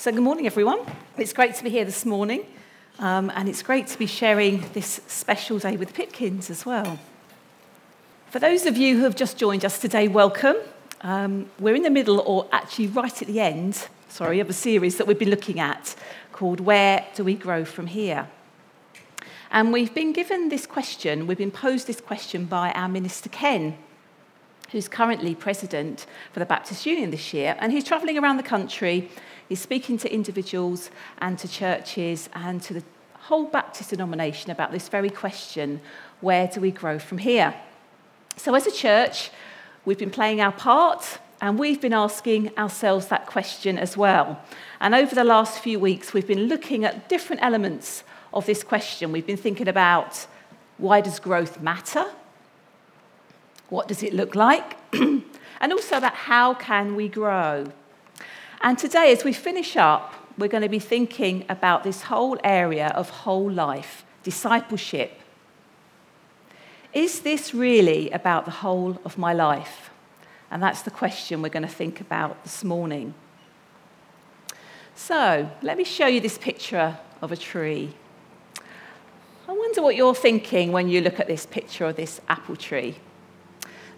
So, good morning, everyone. It's great to be here this morning, um, and it's great to be sharing this special day with Pipkins as well. For those of you who have just joined us today, welcome. Um, we're in the middle, or actually right at the end, sorry, of a series that we've been looking at called Where Do We Grow From Here? And we've been given this question, we've been posed this question by our Minister Ken, who's currently president for the Baptist Union this year, and he's travelling around the country He's speaking to individuals and to churches and to the whole Baptist denomination about this very question where do we grow from here? So, as a church, we've been playing our part and we've been asking ourselves that question as well. And over the last few weeks, we've been looking at different elements of this question. We've been thinking about why does growth matter? What does it look like? and also about how can we grow? And today, as we finish up, we're going to be thinking about this whole area of whole life, discipleship. Is this really about the whole of my life? And that's the question we're going to think about this morning. So, let me show you this picture of a tree. I wonder what you're thinking when you look at this picture of this apple tree.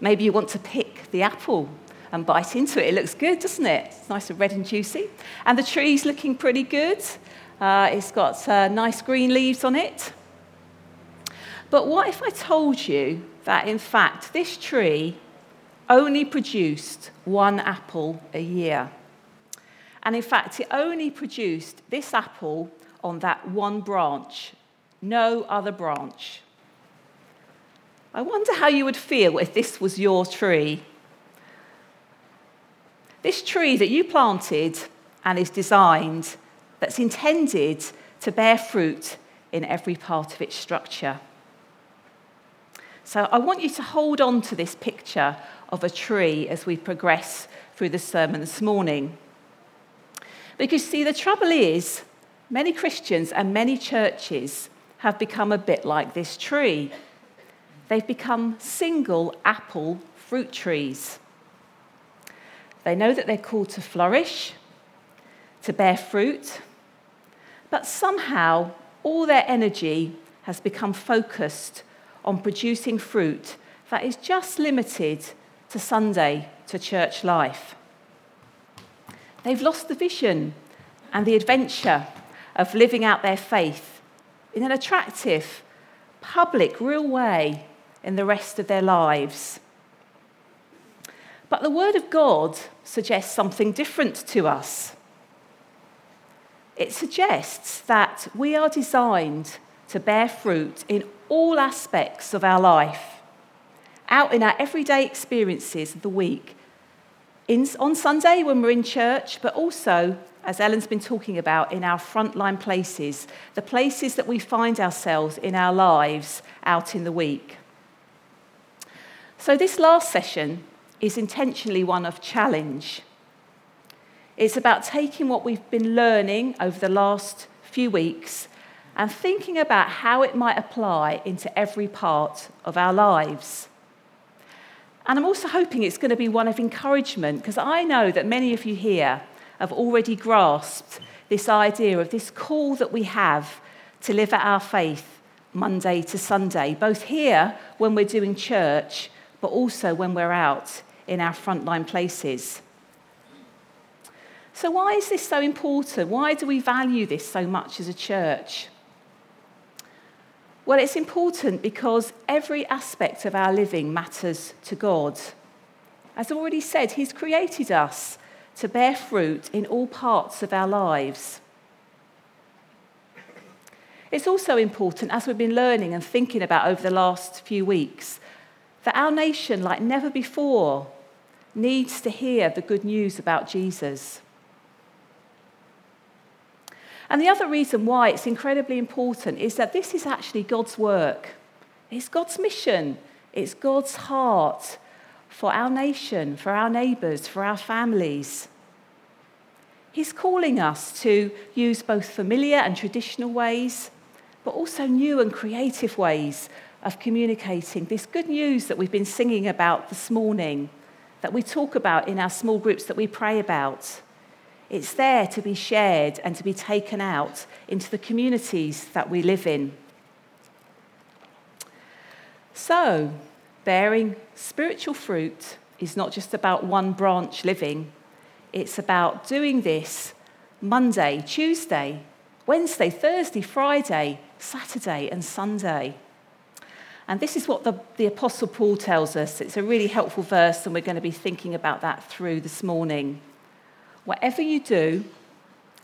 Maybe you want to pick the apple and bite into it. It looks good, doesn't it? It's nice and red and juicy. And the tree's looking pretty good. Uh, it's got uh, nice green leaves on it. But what if I told you that, in fact, this tree only produced one apple a year? And in fact, it only produced this apple on that one branch, no other branch. I wonder how you would feel if this was your tree this tree that you planted and is designed, that's intended to bear fruit in every part of its structure. So I want you to hold on to this picture of a tree as we progress through the sermon this morning. Because, see, the trouble is, many Christians and many churches have become a bit like this tree. They've become single apple fruit trees. They know that they're called to flourish, to bear fruit, but somehow all their energy has become focused on producing fruit that is just limited to Sunday, to church life. They've lost the vision and the adventure of living out their faith in an attractive, public, real way in the rest of their lives. But the Word of God suggests something different to us. It suggests that we are designed to bear fruit in all aspects of our life, out in our everyday experiences of the week, in, on Sunday when we're in church, but also, as Ellen's been talking about, in our frontline places, the places that we find ourselves in our lives out in the week. So, this last session is intentionally one of challenge. It's about taking what we've been learning over the last few weeks and thinking about how it might apply into every part of our lives. And I'm also hoping it's going to be one of encouragement because I know that many of you here have already grasped this idea of this call that we have to live out our faith Monday to Sunday, both here when we're doing church, but also when we're out in our frontline places. So, why is this so important? Why do we value this so much as a church? Well, it's important because every aspect of our living matters to God. As I already said, He's created us to bear fruit in all parts of our lives. It's also important, as we've been learning and thinking about over the last few weeks, that our nation, like never before, needs to hear the good news about Jesus. And the other reason why it's incredibly important is that this is actually God's work. It's God's mission. It's God's heart for our nation, for our neighbours, for our families. He's calling us to use both familiar and traditional ways, but also new and creative ways of communicating this good news that we've been singing about this morning that we talk about in our small groups that we pray about. It's there to be shared and to be taken out into the communities that we live in. So, bearing spiritual fruit is not just about one branch living, it's about doing this Monday, Tuesday, Wednesday, Thursday, Friday, Saturday, and Sunday. And this is what the, the Apostle Paul tells us. It's a really helpful verse, and we're going to be thinking about that through this morning. Whatever you do,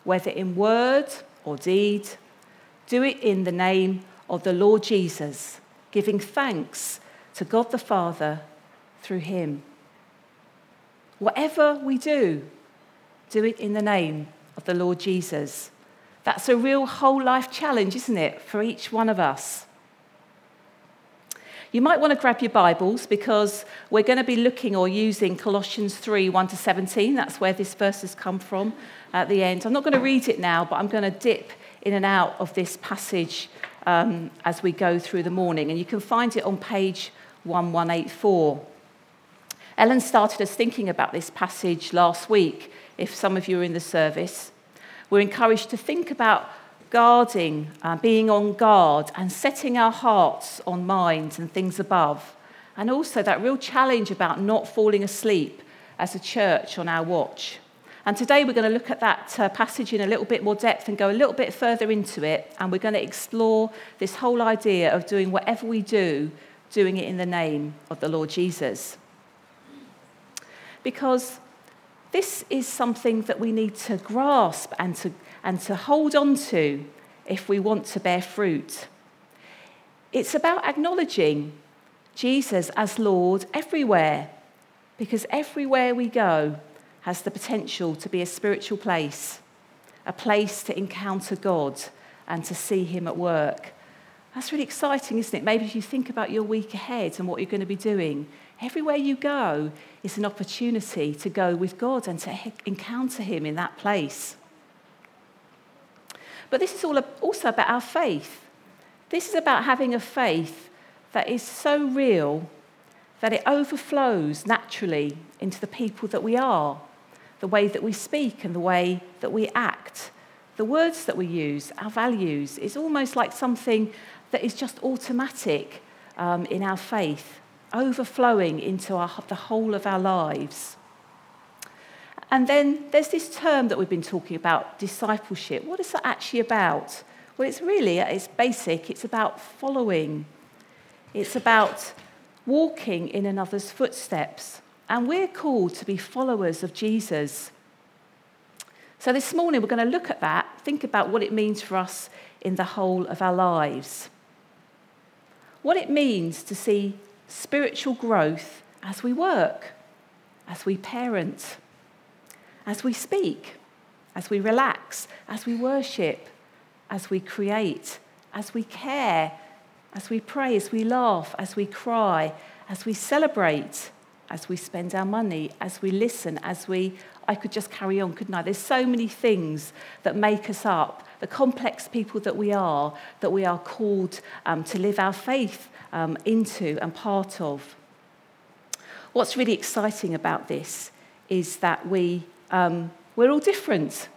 whether in word or deed, do it in the name of the Lord Jesus, giving thanks to God the Father through him. Whatever we do, do it in the name of the Lord Jesus. That's a real whole life challenge, isn't it, for each one of us? You might want to grab your Bibles because we're going to be looking or using Colossians 3 1 to 17. That's where this verse has come from at the end. I'm not going to read it now, but I'm going to dip in and out of this passage um, as we go through the morning. And you can find it on page 1184. Ellen started us thinking about this passage last week, if some of you are in the service. We're encouraged to think about guarding, uh, being on guard, and setting our hearts on minds and things above. And also that real challenge about not falling asleep as a church on our watch. And today we're going to look at that uh, passage in a little bit more depth and go a little bit further into it. And we're going to explore this whole idea of doing whatever we do, doing it in the name of the Lord Jesus. Because this is something that we need to grasp and to and to hold on to if we want to bear fruit. It's about acknowledging Jesus as Lord everywhere, because everywhere we go has the potential to be a spiritual place, a place to encounter God and to see Him at work. That's really exciting, isn't it? Maybe if you think about your week ahead and what you're going to be doing, everywhere you go is an opportunity to go with God and to encounter Him in that place. But this is all also about our faith. This is about having a faith that is so real that it overflows naturally into the people that we are, the way that we speak and the way that we act, the words that we use, our values. It's almost like something that is just automatic um, in our faith, overflowing into our, the whole of our lives. And then there's this term that we've been talking about, discipleship. What is that actually about? Well, it's really, it's basic, it's about following. It's about walking in another's footsteps. And we're called to be followers of Jesus. So this morning we're going to look at that, think about what it means for us in the whole of our lives. What it means to see spiritual growth as we work, as we parent, as we speak, as we relax, as we worship, as we create, as we care, as we pray, as we laugh, as we cry, as we celebrate, as we spend our money, as we listen, as we. I could just carry on, couldn't I? There's so many things that make us up, the complex people that we are, that we are called um, to live our faith um, into and part of. What's really exciting about this is that we um, we're all different.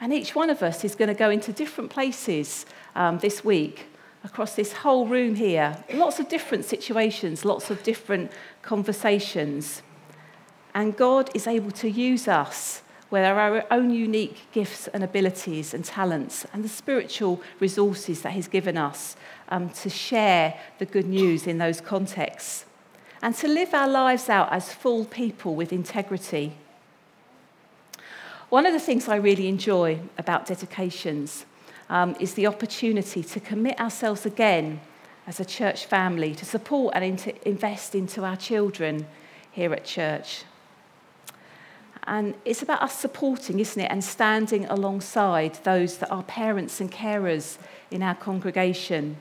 And each one of us is going to go into different places um, this week across this whole room here. Lots of different situations, lots of different conversations. And God is able to use us with our own unique gifts and abilities and talents and the spiritual resources that He's given us um, to share the good news in those contexts and to live our lives out as full people with integrity. One of the things I really enjoy about dedications um, is the opportunity to commit ourselves again as a church family to support and into, invest into our children here at church. And it's about us supporting, isn't it, and standing alongside those that are parents and carers in our congregation.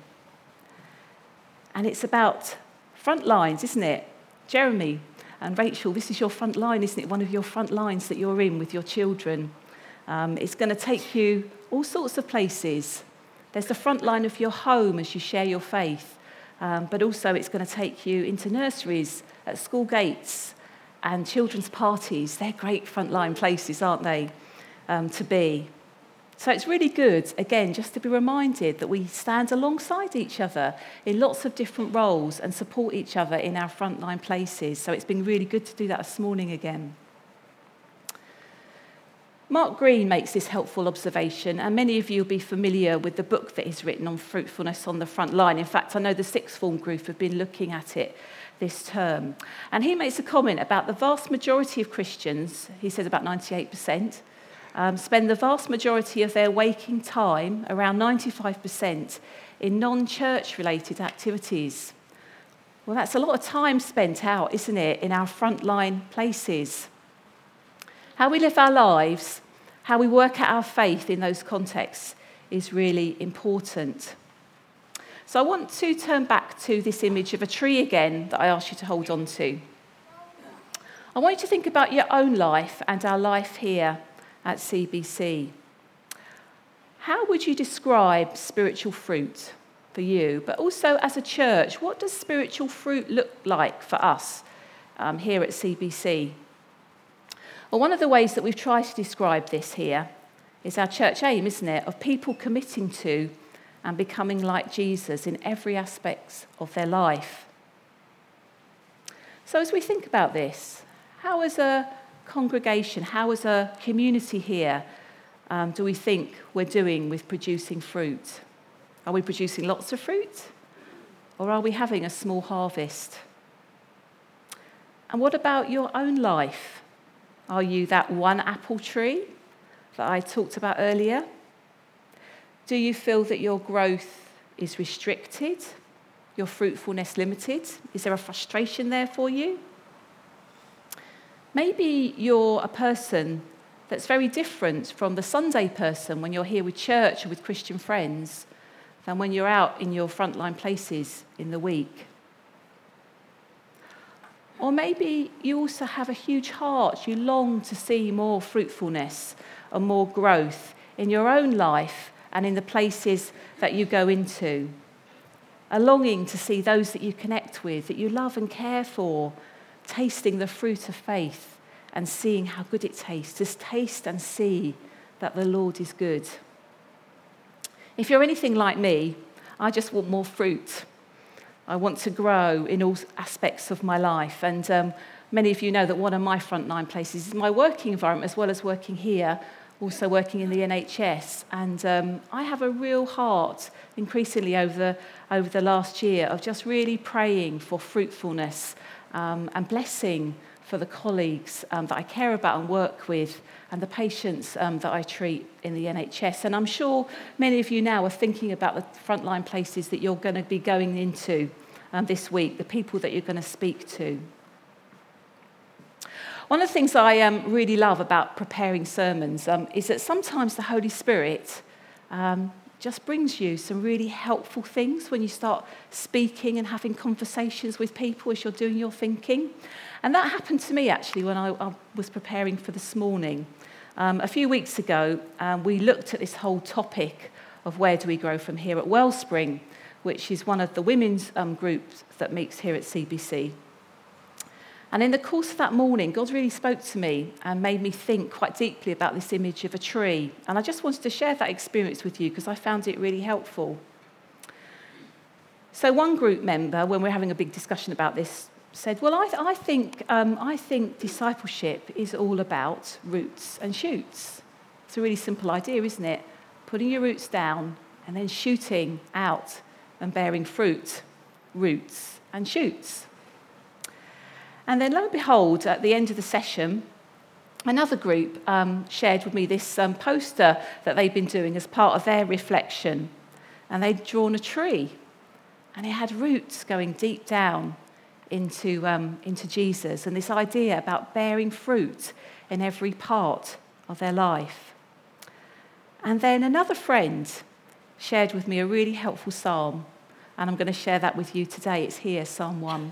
And it's about front lines, isn't it? Jeremy And Rachel, this is your front line, isn't it? One of your front lines that you're in with your children. Um, it's going to take you all sorts of places. There's the front line of your home as you share your faith, um, but also it's going to take you into nurseries, at school gates, and children's parties. They're great front line places, aren't they, um, to be? So it's really good, again, just to be reminded that we stand alongside each other in lots of different roles and support each other in our frontline places. So it's been really good to do that this morning again. Mark Greene makes this helpful observation, and many of you will be familiar with the book that he's written on fruitfulness on the front line. In fact, I know the sixth form group have been looking at it this term. And he makes a comment about the vast majority of Christians, he says about 98%, um, spend the vast majority of their waking time, around 95%, in non church related activities. Well, that's a lot of time spent out, isn't it, in our frontline places. How we live our lives, how we work out our faith in those contexts is really important. So I want to turn back to this image of a tree again that I asked you to hold on to. I want you to think about your own life and our life here at CBC. How would you describe spiritual fruit for you? But also as a church, what does spiritual fruit look like for us um, here at CBC? Well, one of the ways that we've tried to describe this here is our church aim, isn't it, of people committing to and becoming like Jesus in every aspect of their life. So, as we think about this, how as a congregation, how as a community here um, do we think we're doing with producing fruit? Are we producing lots of fruit? Or are we having a small harvest? And what about your own life? Are you that one apple tree that I talked about earlier? Do you feel that your growth is restricted, your fruitfulness limited? Is there a frustration there for you? Maybe you're a person that's very different from the Sunday person when you're here with church or with Christian friends than when you're out in your frontline places in the week. Or maybe you also have a huge heart. You long to see more fruitfulness and more growth in your own life and in the places that you go into. A longing to see those that you connect with, that you love and care for, tasting the fruit of faith and seeing how good it tastes. Just taste and see that the Lord is good. If you're anything like me, I just want more fruit. I want to grow in all aspects of my life. And um, many of you know that one of my front frontline places is my working environment, as well as working here, also working in the NHS. And um, I have a real heart, increasingly over the, over the last year, of just really praying for fruitfulness um, and blessing for the colleagues um, that I care about and work with and the patients um, that I treat in the NHS. And I'm sure many of you now are thinking about the frontline places that you're going to be going into um, this week, the people that you're going to speak to. One of the things I um, really love about preparing sermons um, is that sometimes the Holy Spirit um, just brings you some really helpful things when you start speaking and having conversations with people as you're doing your thinking. And that happened to me actually when I, I was preparing for this morning. Um, a few weeks ago, um, we looked at this whole topic of where do we grow from here at Wellspring, which is one of the women's um, groups that meets here at CBC. And in the course of that morning, God really spoke to me and made me think quite deeply about this image of a tree. And I just wanted to share that experience with you because I found it really helpful. So, one group member, when we are having a big discussion about this, said, Well, I, I think, um, I think discipleship is all about roots and shoots. It's a really simple idea, isn't it? Putting your roots down and then shooting out and bearing fruit, roots, and shoots. And then, lo and behold, at the end of the session, another group um, shared with me this um, poster that they'd been doing as part of their reflection. And they'd drawn a tree, and it had roots going deep down into, um, into Jesus, and this idea about bearing fruit in every part of their life. And then another friend shared with me a really helpful psalm, and I'm going to share that with you today. It's here, Psalm 1.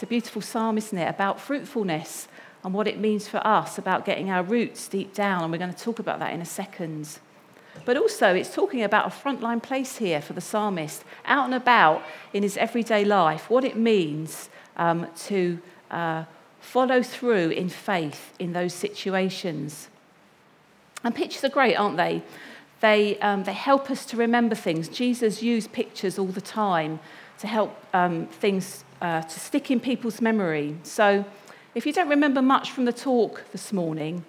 It's a beautiful psalm, isn't it, about fruitfulness and what it means for us about getting our roots deep down, and we're going to talk about that in a second. But also, it's talking about a frontline place here for the psalmist, out and about in his everyday life, what it means um, to uh, follow through in faith in those situations. And pictures are great, aren't they? They, um, they help us to remember things. Jesus used pictures all the time to help um, things uh, to stick in people's memory. So, if you don't remember much from the talk this morning,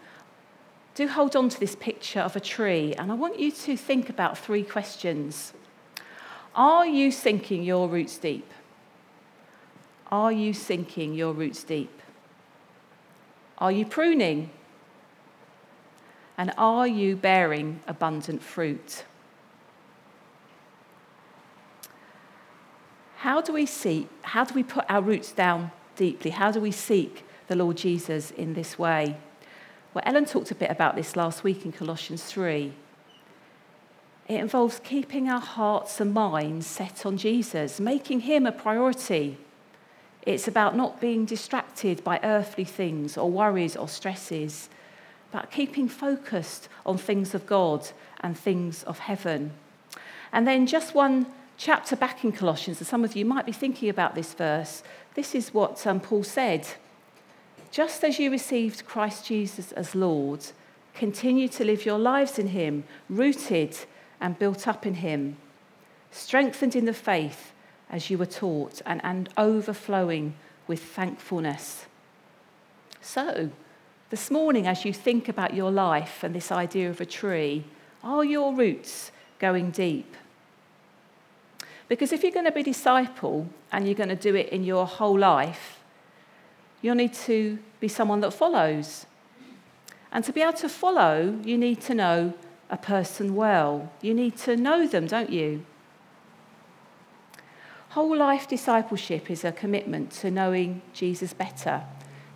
do hold on to this picture of a tree, and I want you to think about three questions. Are you sinking your roots deep? Are you sinking your roots deep? Are you pruning? And are you bearing abundant fruit? How do we seek, how do we put our roots down deeply? How do we seek the Lord Jesus in this way? Well, Ellen talked a bit about this last week in Colossians 3. It involves keeping our hearts and minds set on Jesus, making him a priority. It's about not being distracted by earthly things or worries or stresses, but keeping focused on things of God and things of heaven. And then just one chapter back in Colossians, and some of you might be thinking about this verse, this is what um, Paul said. Just as you received Christ Jesus as Lord, continue to live your lives in Him, rooted and built up in Him, strengthened in the faith as you were taught, and, and overflowing with thankfulness. So, this morning, as you think about your life and this idea of a tree, are your roots going deep? Because if you're going to be a disciple and you're going to do it in your whole life, You'll need to be someone that follows. And to be able to follow, you need to know a person well. You need to know them, don't you? Whole life discipleship is a commitment to knowing Jesus better.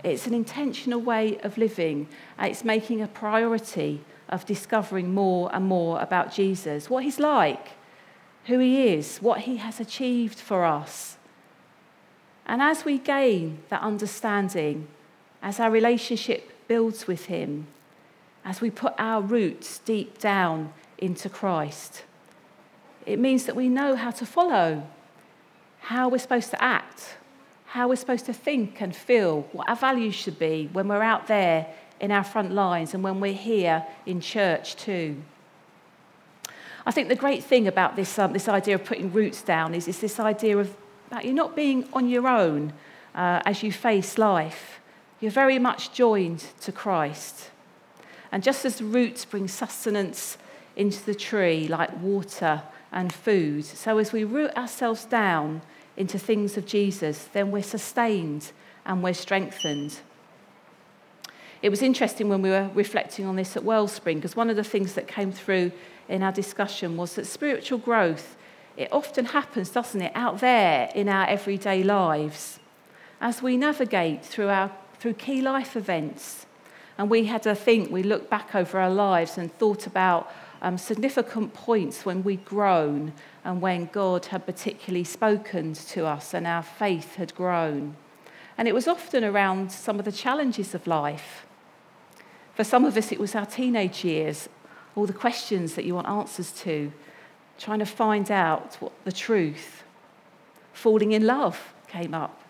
It's an intentional way of living, and it's making a priority of discovering more and more about Jesus, what he's like, who he is, what he has achieved for us. And as we gain that understanding, as our relationship builds with Him, as we put our roots deep down into Christ, it means that we know how to follow, how we're supposed to act, how we're supposed to think and feel, what our values should be when we're out there in our front lines and when we're here in church too. I think the great thing about this, um, this idea of putting roots down is, is this idea of about you not being on your own uh, as you face life. You're very much joined to Christ. And just as the roots bring sustenance into the tree, like water and food, so as we root ourselves down into things of Jesus, then we're sustained and we're strengthened. It was interesting when we were reflecting on this at Wellspring, because one of the things that came through in our discussion was that spiritual growth it often happens, doesn't it, out there in our everyday lives as we navigate through, our, through key life events. And we had to think, we looked back over our lives and thought about um, significant points when we'd grown and when God had particularly spoken to us and our faith had grown. And it was often around some of the challenges of life. For some of us, it was our teenage years, all the questions that you want answers to, trying to find out what the truth. Falling in love came up.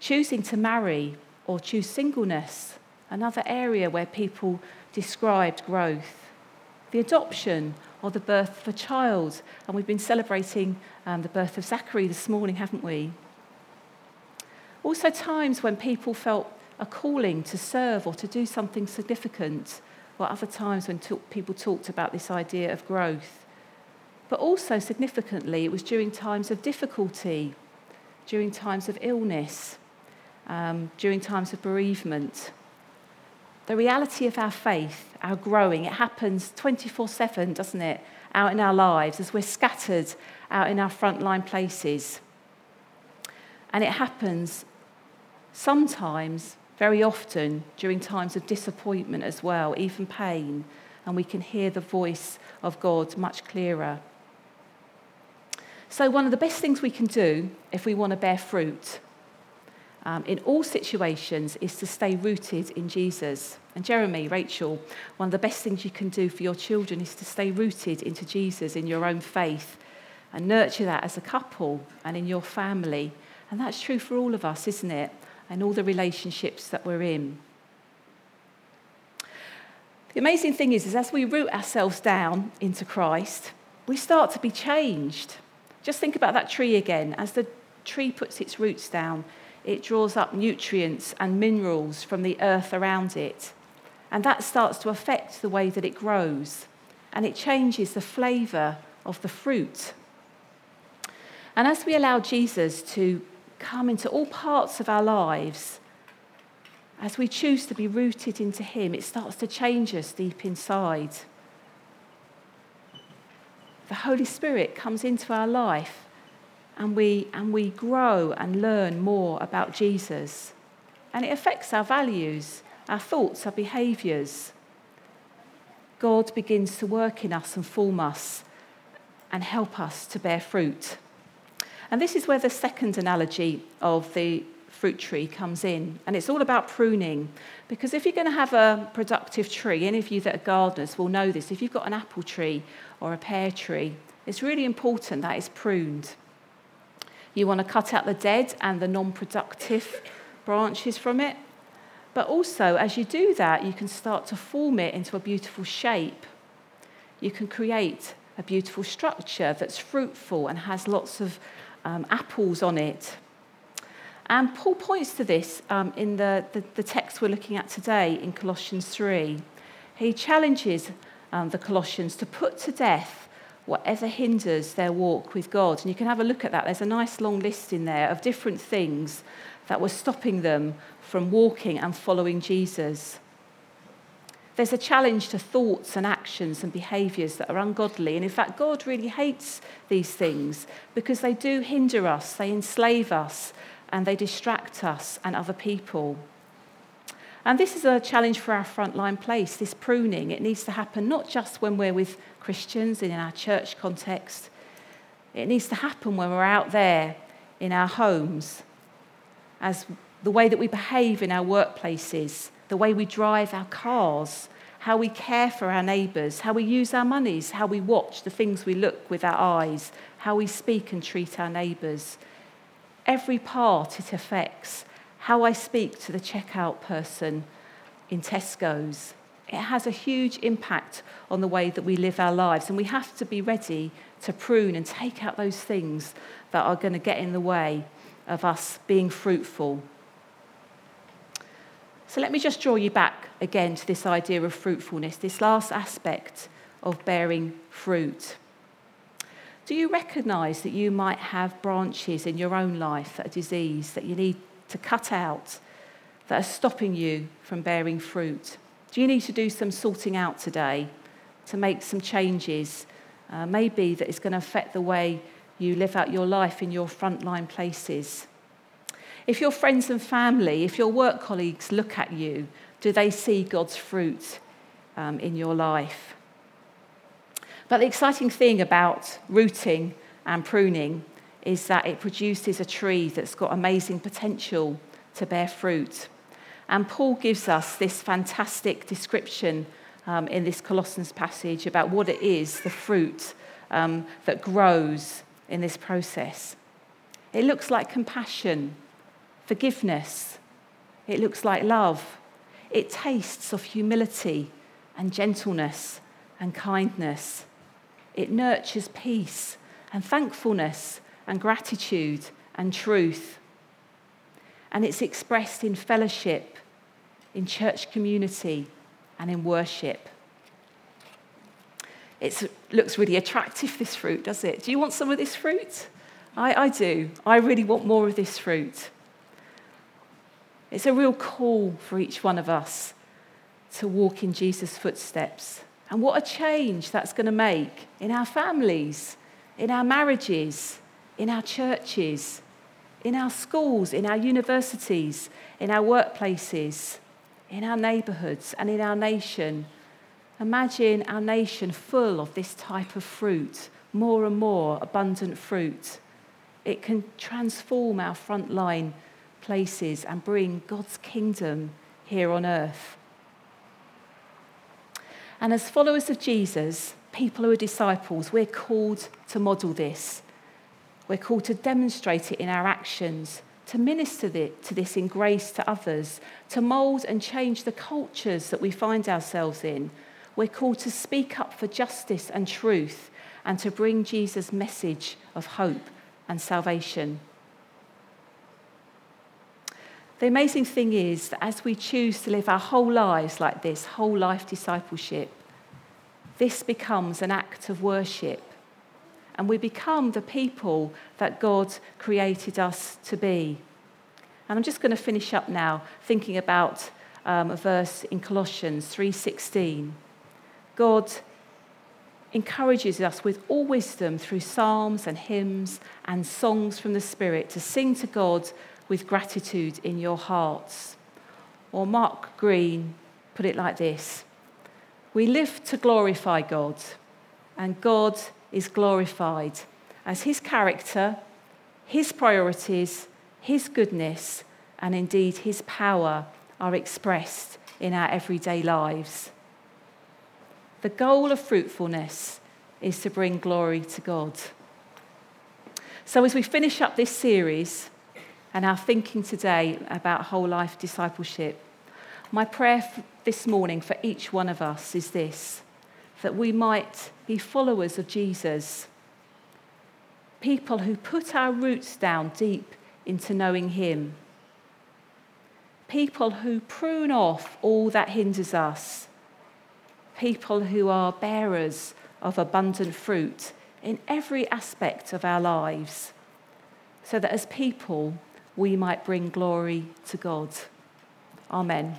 Choosing to marry or choose singleness, another area where people described growth. The adoption or the birth of a child, and we've been celebrating um, the birth of Zachary this morning, haven't we? Also, times when people felt a calling to serve or to do something significant or other times when talk, people talked about this idea of growth. But also, significantly, it was during times of difficulty, during times of illness, um, during times of bereavement. The reality of our faith, our growing, it happens 24 7, doesn't it, out in our lives as we're scattered out in our frontline places. And it happens sometimes very often during times of disappointment as well, even pain, and we can hear the voice of God much clearer. So, one of the best things we can do if we want to bear fruit um, in all situations is to stay rooted in Jesus. And Jeremy, Rachel, one of the best things you can do for your children is to stay rooted into Jesus in your own faith and nurture that as a couple and in your family. And that's true for all of us, isn't it? And all the relationships that we're in. The amazing thing is, is as we root ourselves down into Christ, we start to be changed. Just think about that tree again. As the tree puts its roots down, it draws up nutrients and minerals from the earth around it. And that starts to affect the way that it grows. And it changes the flavour of the fruit. And as we allow Jesus to come into all parts of our lives, as we choose to be rooted into Him, it starts to change us deep inside the Holy Spirit comes into our life and we, and we grow and learn more about Jesus. And it affects our values, our thoughts, our behaviours. God begins to work in us and form us and help us to bear fruit. And this is where the second analogy of the fruit tree comes in. And it's all about pruning. Because if you're going to have a productive tree, any of you that are gardeners will know this, if you've got an apple tree or a pear tree, it's really important that it's pruned. You want to cut out the dead and the non productive branches from it. But also, as you do that, you can start to form it into a beautiful shape. You can create a beautiful structure that's fruitful and has lots of um, apples on it. And Paul points to this um, in the, the, the, text we're looking at today in Colossians 3. He challenges um, the Colossians to put to death whatever hinders their walk with God. And you can have a look at that. There's a nice long list in there of different things that were stopping them from walking and following Jesus. There's a challenge to thoughts and actions and behaviours that are ungodly. And in fact, God really hates these things because they do hinder us, they enslave us, and they distract us and other people. And this is a challenge for our frontline place, this pruning. It needs to happen not just when we're with Christians in our church context, it needs to happen when we're out there in our homes, as the way that we behave in our workplaces, the way we drive our cars, how we care for our neighbours, how we use our monies, how we watch the things we look with our eyes, how we speak and treat our neighbours. Every part it affects how I speak to the checkout person in Tesco's. It has a huge impact on the way that we live our lives, and we have to be ready to prune and take out those things that are going to get in the way of us being fruitful. So let me just draw you back again to this idea of fruitfulness, this last aspect of bearing fruit. Do you recognize that you might have branches in your own life that are diseased, that you need to cut out that are stopping you from bearing fruit? Do you need to do some sorting out today to make some changes? Uh, maybe that is going to affect the way you live out your life in your frontline places. If your friends and family, if your work colleagues look at you, do they see God's fruit um, in your life? But the exciting thing about rooting and pruning is that it produces a tree that's got amazing potential to bear fruit. And Paul gives us this fantastic description um, in this Colossians passage about what it is, the fruit um, that grows in this process. It looks like compassion, forgiveness, it looks like love, it tastes of humility and gentleness and kindness. It nurtures peace and thankfulness and gratitude and truth. And it's expressed in fellowship, in church community, and in worship. It looks really attractive, this fruit, does it? Do you want some of this fruit? I, I do. I really want more of this fruit. It's a real call for each one of us to walk in Jesus' footsteps. And what a change that's going to make in our families, in our marriages, in our churches, in our schools, in our universities, in our workplaces, in our neighbourhoods, and in our nation. Imagine our nation full of this type of fruit, more and more abundant fruit. It can transform our frontline places and bring God's kingdom here on earth. And as followers of Jesus, people who are disciples, we're called to model this. We're called to demonstrate it in our actions, to minister to this in grace to others, to mould and change the cultures that we find ourselves in. We're called to speak up for justice and truth and to bring Jesus' message of hope and salvation. The amazing thing is that as we choose to live our whole lives like this, whole life discipleship, this becomes an act of worship. And we become the people that God created us to be. And I'm just going to finish up now thinking about um, a verse in Colossians 3:16. God encourages us with all wisdom through psalms and hymns and songs from the Spirit to sing to God with gratitude in your hearts. Or Mark Greene put it like this We live to glorify God, and God is glorified as his character, his priorities, his goodness, and indeed his power are expressed in our everyday lives. The goal of fruitfulness is to bring glory to God. So, as we finish up this series, and our thinking today about whole life discipleship. My prayer this morning for each one of us is this that we might be followers of Jesus, people who put our roots down deep into knowing Him, people who prune off all that hinders us, people who are bearers of abundant fruit in every aspect of our lives, so that as people, we might bring glory to God. Amen.